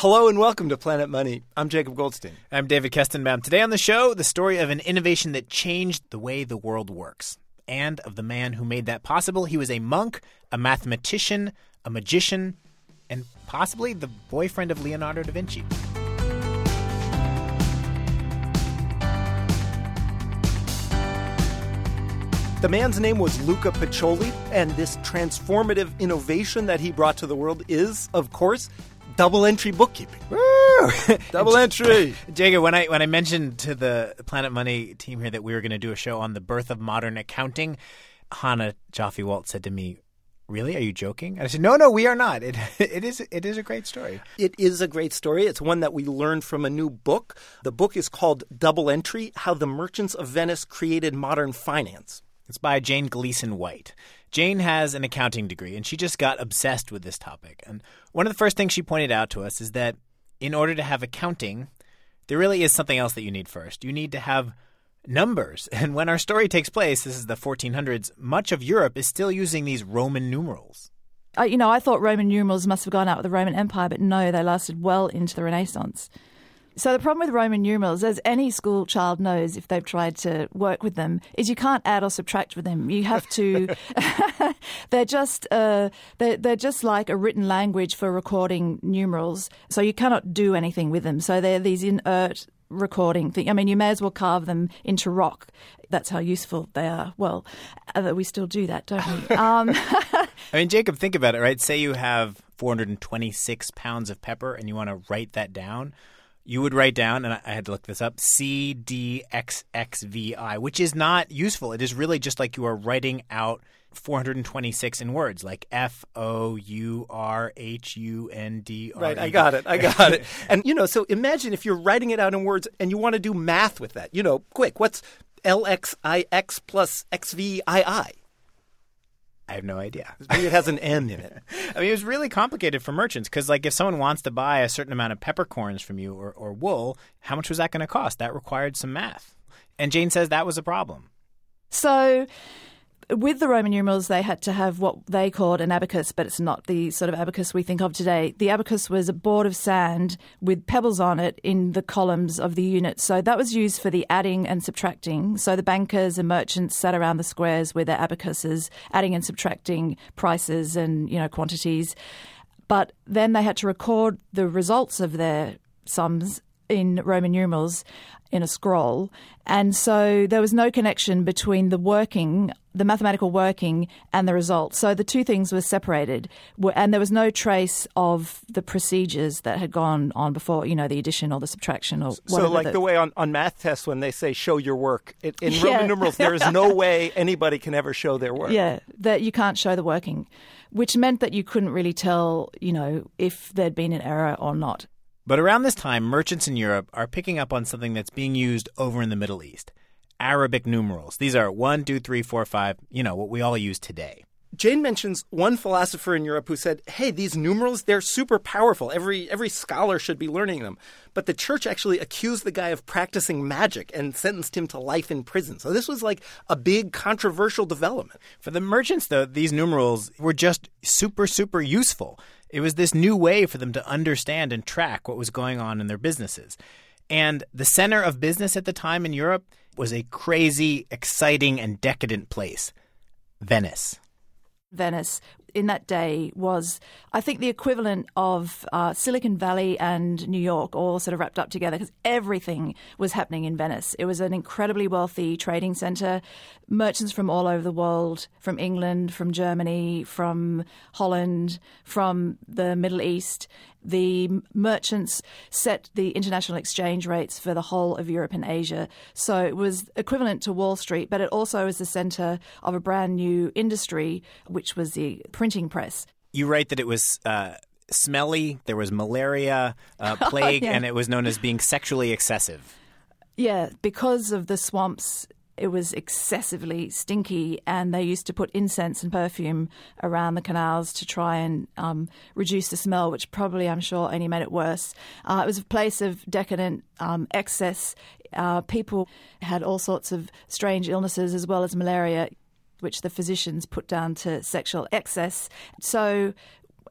Hello and welcome to Planet Money. I'm Jacob Goldstein. I'm David Kestenbaum. Today on the show, the story of an innovation that changed the way the world works and of the man who made that possible. He was a monk, a mathematician, a magician, and possibly the boyfriend of Leonardo da Vinci. The man's name was Luca Pacioli, and this transformative innovation that he brought to the world is, of course, double entry bookkeeping. Woo! double entry. Jacob, when I when I mentioned to the Planet Money team here that we were going to do a show on the birth of modern accounting, Chana Joffe Walt said to me, Really? Are you joking? And I said, No, no, we are not. It it is it is a great story. It is a great story. It's one that we learned from a new book. The book is called Double Entry: How the Merchants of Venice Created Modern Finance. It's by Jane Gleeson White. Jane has an accounting degree, and she just got obsessed with this topic. And one of the first things she pointed out to us is that in order to have accounting, there really is something else that you need first. You need to have numbers. And when our story takes place, this is the 1400s, much of Europe is still using these Roman numerals. Uh, you know, I thought Roman numerals must have gone out with the Roman Empire, but no, they lasted well into the Renaissance. So the problem with Roman numerals, as any school child knows if they've tried to work with them, is you can't add or subtract with them. You have to. they're just uh, they're, they're just like a written language for recording numerals. So you cannot do anything with them. So they're these inert recording thing. I mean, you may as well carve them into rock. That's how useful they are. Well, uh, we still do that, don't we? Um, I mean, Jacob, think about it, right? Say you have 426 pounds of pepper and you want to write that down you would write down, and I had to look this up, CDXXVI, which is not useful. It is really just like you are writing out 426 in words, like F O U R H U N D R. Right, I got it. I got it. And, you know, so imagine if you're writing it out in words and you want to do math with that. You know, quick, what's LXIX plus XVII? I have no idea. Maybe it has an M in it. I mean, it was really complicated for merchants because, like, if someone wants to buy a certain amount of peppercorns from you or, or wool, how much was that going to cost? That required some math. And Jane says that was a problem. So with the Roman numerals, they had to have what they called an abacus, but it's not the sort of abacus we think of today. The abacus was a board of sand with pebbles on it in the columns of the unit. So that was used for the adding and subtracting. So the bankers and merchants sat around the squares with their abacuses, adding and subtracting prices and you know quantities. But then they had to record the results of their sums in Roman numerals in a scroll. And so there was no connection between the working, the mathematical working, and the result. So the two things were separated. And there was no trace of the procedures that had gone on before, you know, the addition or the subtraction or So, like the, the way on, on math tests when they say show your work, it, in yeah. Roman numerals, there is no way anybody can ever show their work. Yeah, that you can't show the working, which meant that you couldn't really tell, you know, if there'd been an error or not. But around this time, merchants in Europe are picking up on something that's being used over in the Middle East Arabic numerals. These are 1, 2, 3, 4, 5, you know, what we all use today. Jane mentions one philosopher in Europe who said, "Hey, these numerals, they're super powerful. Every every scholar should be learning them." But the church actually accused the guy of practicing magic and sentenced him to life in prison. So this was like a big controversial development. For the merchants though, these numerals were just super super useful. It was this new way for them to understand and track what was going on in their businesses. And the center of business at the time in Europe was a crazy, exciting, and decadent place Venice. Venice in that day was, I think, the equivalent of uh, Silicon Valley and New York all sort of wrapped up together because everything was happening in Venice. It was an incredibly wealthy trading center. Merchants from all over the world, from England, from Germany, from Holland, from the Middle East. The merchants set the international exchange rates for the whole of Europe and Asia. So it was equivalent to Wall Street, but it also was the center of a brand new industry, which was the printing press. You write that it was. Uh, smelly, there was malaria, uh, plague, yeah. and it was known as being sexually excessive. Yeah, because of the swamps it was excessively stinky, and they used to put incense and perfume around the canals to try and um, reduce the smell, which probably, I'm sure, only made it worse. Uh, it was a place of decadent um, excess. Uh, people had all sorts of strange illnesses as well as malaria which the physicians put down to sexual excess. So,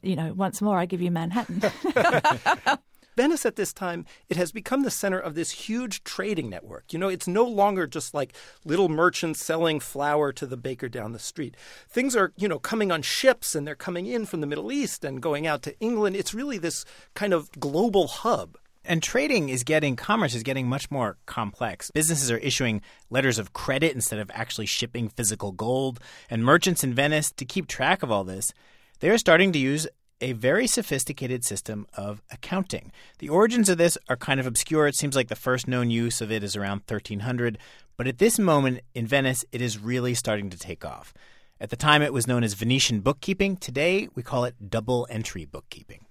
you know, once more, I give you Manhattan. Venice at this time, it has become the center of this huge trading network. You know, it's no longer just like little merchants selling flour to the baker down the street. Things are, you know, coming on ships and they're coming in from the Middle East and going out to England. It's really this kind of global hub. And trading is getting, commerce is getting much more complex. Businesses are issuing letters of credit instead of actually shipping physical gold. And merchants in Venice, to keep track of all this, they are starting to use a very sophisticated system of accounting. The origins of this are kind of obscure. It seems like the first known use of it is around 1300, but at this moment in Venice, it is really starting to take off. At the time, it was known as Venetian bookkeeping. Today, we call it double entry bookkeeping.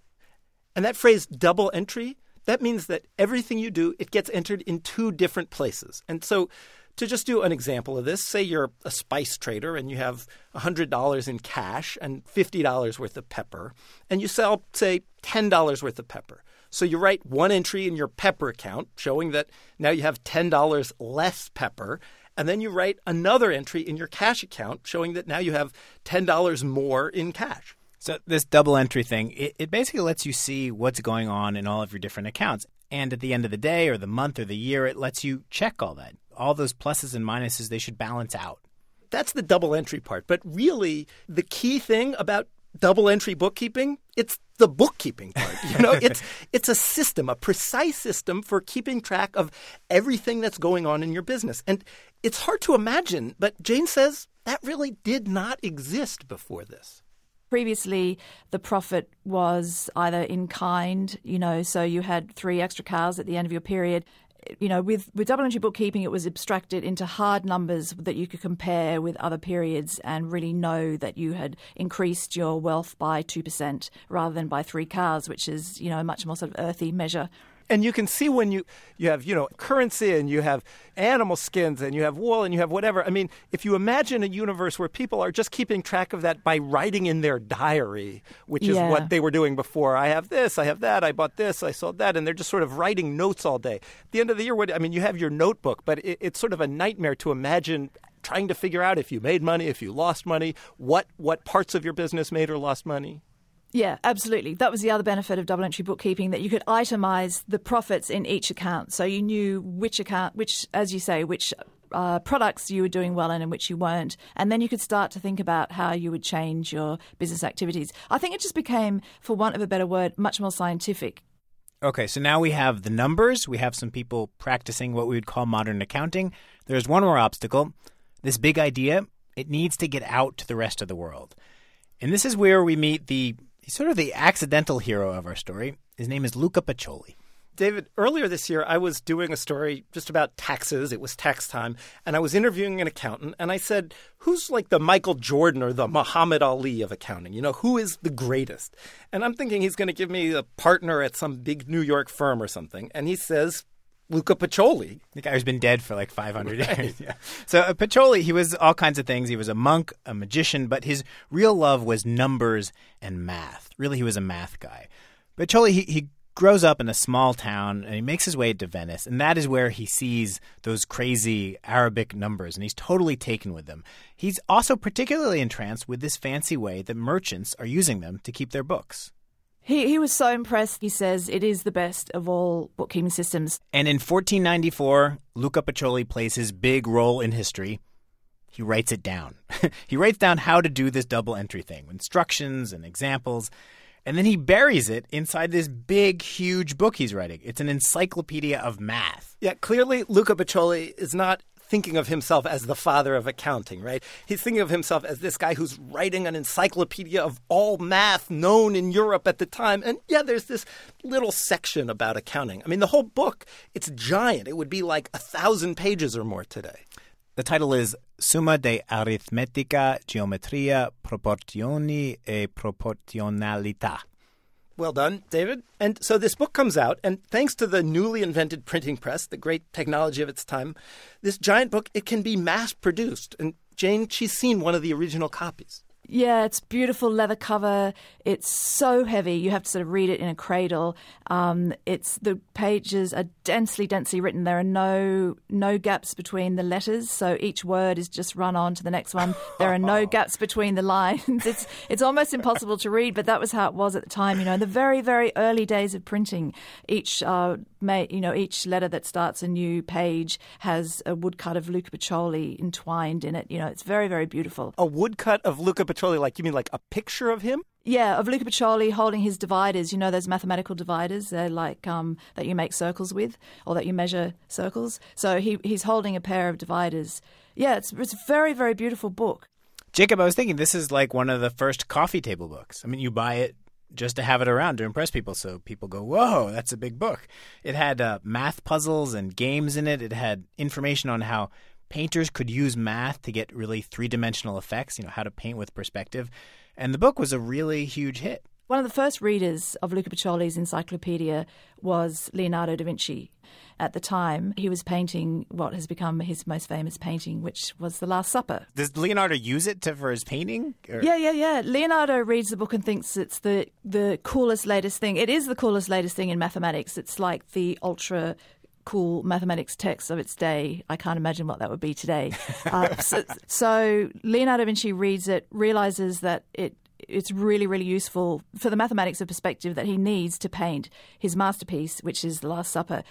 And that phrase, double entry, that means that everything you do, it gets entered in two different places. And so to just do an example of this, say you're a spice trader and you have $100 in cash and $50 worth of pepper, and you sell, say, $10 worth of pepper. So you write one entry in your pepper account showing that now you have $10 less pepper, and then you write another entry in your cash account showing that now you have $10 more in cash. So this double entry thing, it, it, basically lets you see what's going on in all of your different accounts. And at the end of the day or the month or the year, it lets you check all that all those pluses and minuses, they should balance out. That's the double entry part. But really, the key thing about double entry bookkeeping, it's the bookkeeping part. You know, it's it's a system, a precise system for keeping track of everything that's going on in your business. And it's hard to imagine, but Jane says that really did not exist before this. Previously, the profit was either in kind, you know, so you had three extra cars at the end of your period, you know, with, with double entry bookkeeping, it was abstracted into hard numbers that you could compare with other periods and really know that you had increased your wealth by 2% rather than by three cars, which is, you know, a much more sort of earthy measure and you can see when you you have you know currency and you have animal skins and you have wool and you have whatever. I mean if you imagine a universe where people are just keeping track of that by writing in their diary which is what they were doing before. I have this i have that i bought this i sold that. And they're just sort of writing notes all day. At the end of the year what i mean you have your notebook but it, it's sort of a nightmare to imagine trying to figure out if you made money if you lost money what what parts of your business made or lost money yeah, absolutely. That was the other benefit of double entry bookkeeping that you could itemize the profits in each account. So you knew which account, which, as you say, which uh, products you were doing well in and which you weren't. And then you could start to think about how you would change your business activities. I think it just became, for want of a better word, much more scientific. Okay, so now we have the numbers. We have some people practicing what we would call modern accounting. There's one more obstacle. This big idea, it needs to get out to the rest of the world. And this is where we meet the He's sort of the accidental hero of our story. His name is Luca Pacioli. David, earlier this year, I was doing a story just about taxes. It was tax time. And I was interviewing an accountant. And I said, Who's like the Michael Jordan or the Muhammad Ali of accounting? You know, who is the greatest? And I'm thinking he's going to give me a partner at some big New York firm or something. And he says, Luca Pacioli. The guy who's been dead for like 500 right. years. Yeah. So uh, Pacioli, he was all kinds of things. He was a monk, a magician, but his real love was numbers and math. Really, he was a math guy. Pacioli, he, he grows up in a small town and he makes his way to Venice, and that is where he sees those crazy Arabic numbers, and he's totally taken with them. He's also particularly entranced with this fancy way that merchants are using them to keep their books. He, he was so impressed. He says it is the best of all bookkeeping systems. And in 1494, Luca Pacioli plays his big role in history. He writes it down. he writes down how to do this double entry thing, instructions and examples. And then he buries it inside this big, huge book he's writing. It's an encyclopedia of math. Yeah, clearly Luca Pacioli is not thinking of himself as the father of accounting, right? He's thinking of himself as this guy who's writing an encyclopedia of all math known in Europe at the time. And yeah, there's this little section about accounting. I mean, the whole book, it's giant. It would be like a thousand pages or more today. The title is Summa de Aritmetica, Geometria, Proporzioni e Proporzionalità. Well done, David. And so this book comes out, and thanks to the newly invented printing press, the great technology of its time, this giant book it can be mass produced. And Jane, she's seen one of the original copies. Yeah, it's beautiful leather cover. It's so heavy. You have to sort of read it in a cradle. Um, it's the pages are densely, densely written. There are no no gaps between the letters, so each word is just run on to the next one. There are no gaps between the lines. It's it's almost impossible to read, but that was how it was at the time. You know, in the very very early days of printing, each uh, may, you know each letter that starts a new page has a woodcut of Luca Pacioli entwined in it. You know, it's very very beautiful. A woodcut of Luca Pacioli, like you mean like a picture of him? Yeah, of Luca Pacioli holding his dividers. You know those mathematical dividers? They're like um, that you make circles with, or that you measure circles. So he he's holding a pair of dividers. Yeah, it's it's a very very beautiful book. Jacob, I was thinking this is like one of the first coffee table books. I mean, you buy it just to have it around to impress people, so people go, "Whoa, that's a big book." It had uh, math puzzles and games in it. It had information on how painters could use math to get really three dimensional effects. You know, how to paint with perspective. And the book was a really huge hit. One of the first readers of Luca Pacioli's encyclopedia was Leonardo da Vinci. At the time, he was painting what has become his most famous painting, which was The Last Supper. Does Leonardo use it to, for his painting? Or? Yeah, yeah, yeah. Leonardo reads the book and thinks it's the, the coolest, latest thing. It is the coolest, latest thing in mathematics. It's like the ultra cool mathematics text of its day. I can't imagine what that would be today. Uh, so, so, Leonardo da Vinci reads it, realizes that it it's really, really useful for the mathematics of perspective that he needs to paint his masterpiece, which is The Last Supper.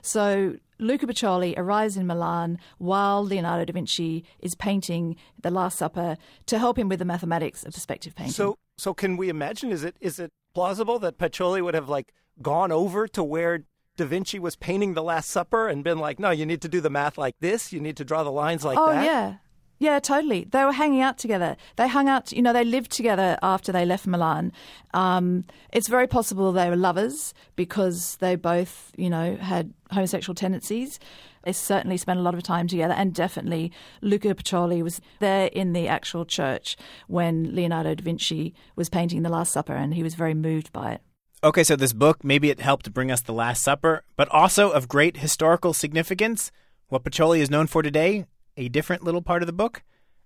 So Luca Pacioli arrives in Milan while Leonardo da Vinci is painting The Last Supper to help him with the mathematics of perspective painting. So, so can we imagine? Is it is it plausible that Pacioli would have like gone over to where Da Vinci was painting the Last Supper and been like, no, you need to do the math like this. You need to draw the lines like oh, that. Oh, yeah. Yeah, totally. They were hanging out together. They hung out, you know, they lived together after they left Milan. Um, it's very possible they were lovers because they both, you know, had homosexual tendencies. They certainly spent a lot of time together, and definitely Luca Pacioli was there in the actual church when Leonardo da Vinci was painting The Last Supper, and he was very moved by it. Okay, so this book, maybe it helped bring us The Last Supper, but also of great historical significance. What Pacioli is known for today, a different little part of the book.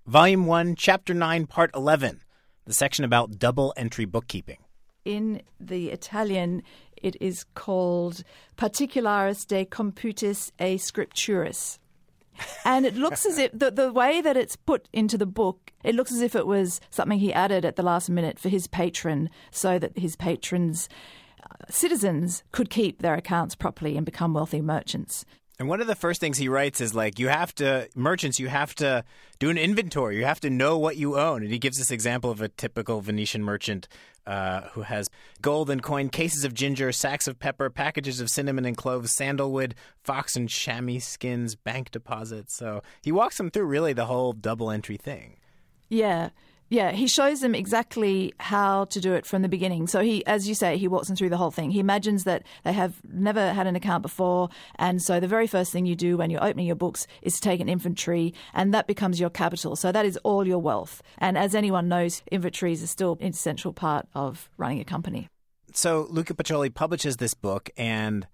Volume 1, Chapter 9, Part 11, the section about double entry bookkeeping. In the Italian, it is called Particularis de Computis e Scripturis. and it looks as if the, the way that it's put into the book, it looks as if it was something he added at the last minute for his patron so that his patrons, uh, citizens, could keep their accounts properly and become wealthy merchants. And one of the first things he writes is like, you have to, merchants, you have to do an inventory. You have to know what you own. And he gives this example of a typical Venetian merchant uh, who has gold and coin, cases of ginger, sacks of pepper, packages of cinnamon and cloves, sandalwood, fox and chamois skins, bank deposits. So he walks them through really the whole double entry thing. Yeah. Yeah, he shows them exactly how to do it from the beginning. So he, as you say, he walks them through the whole thing. He imagines that they have never had an account before, and so the very first thing you do when you're opening your books is to take an inventory, and that becomes your capital. So that is all your wealth. And as anyone knows, inventories are still an essential part of running a company. So Luca Pacioli publishes this book, and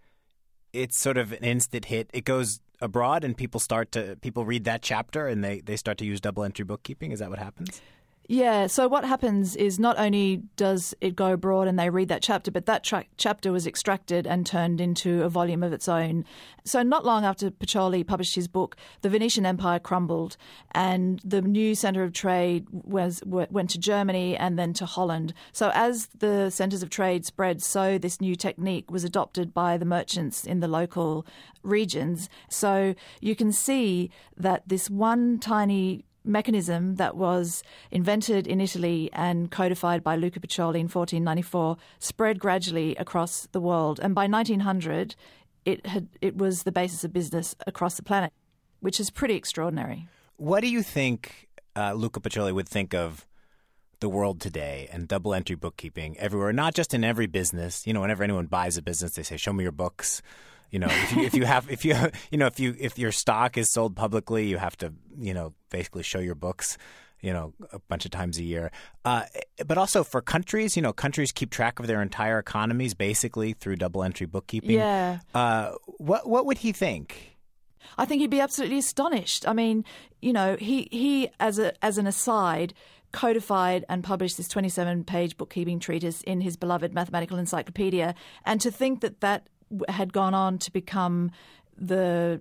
it's sort of an instant hit. It goes abroad, and people start to people read that chapter, and they they start to use double entry bookkeeping. Is that what happens? Yeah, so what happens is not only does it go abroad and they read that chapter, but that tra- chapter was extracted and turned into a volume of its own. So, not long after Pacioli published his book, the Venetian Empire crumbled, and the new centre of trade was went to Germany and then to Holland. So, as the centres of trade spread, so this new technique was adopted by the merchants in the local regions. So, you can see that this one tiny mechanism that was invented in Italy and codified by Luca Pacioli in 1494 spread gradually across the world. And by 1900, it, had, it was the basis of business across the planet, which is pretty extraordinary. What do you think uh, Luca Pacioli would think of the world today and double entry bookkeeping everywhere, not just in every business? You know, whenever anyone buys a business, they say, show me your books. You know, if you, if you have, if you, you know, if you, if your stock is sold publicly, you have to, you know, basically show your books, you know, a bunch of times a year. Uh, but also for countries, you know, countries keep track of their entire economies basically through double entry bookkeeping. Yeah. Uh, what what would he think? I think he'd be absolutely astonished. I mean, you know, he he as a as an aside codified and published this 27 page bookkeeping treatise in his beloved mathematical encyclopedia. And to think that that had gone on to become the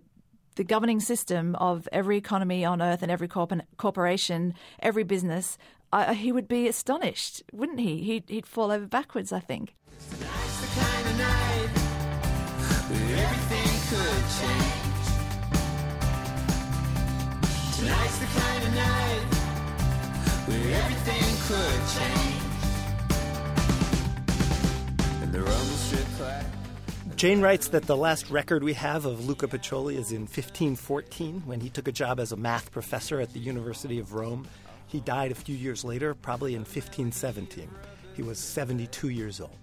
the governing system of every economy on earth and every corp- corporation, every business, uh, he would be astonished, wouldn't he? He'd, he'd fall over backwards, I think. Kind of the strip. Jane writes that the last record we have of Luca Pacioli is in 1514 when he took a job as a math professor at the University of Rome. He died a few years later, probably in 1517. He was 72 years old.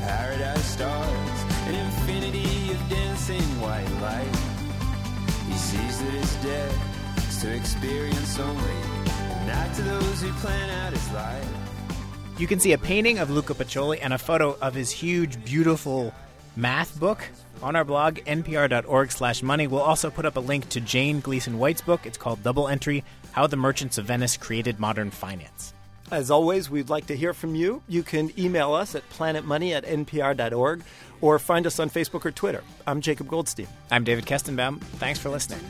paradise stars, an infinity of dancing white light. He sees that it's dead, it's to experience only, not to those who plan out his life. You can see a painting of Luca Pacioli and a photo of his huge, beautiful math book on our blog, npr.org slash money. We'll also put up a link to Jane Gleeson White's book. It's called Double Entry How the Merchants of Venice Created Modern Finance. As always, we'd like to hear from you. You can email us at planetmoney at npr.org or find us on Facebook or Twitter. I'm Jacob Goldstein. I'm David Kestenbaum. Thanks for listening.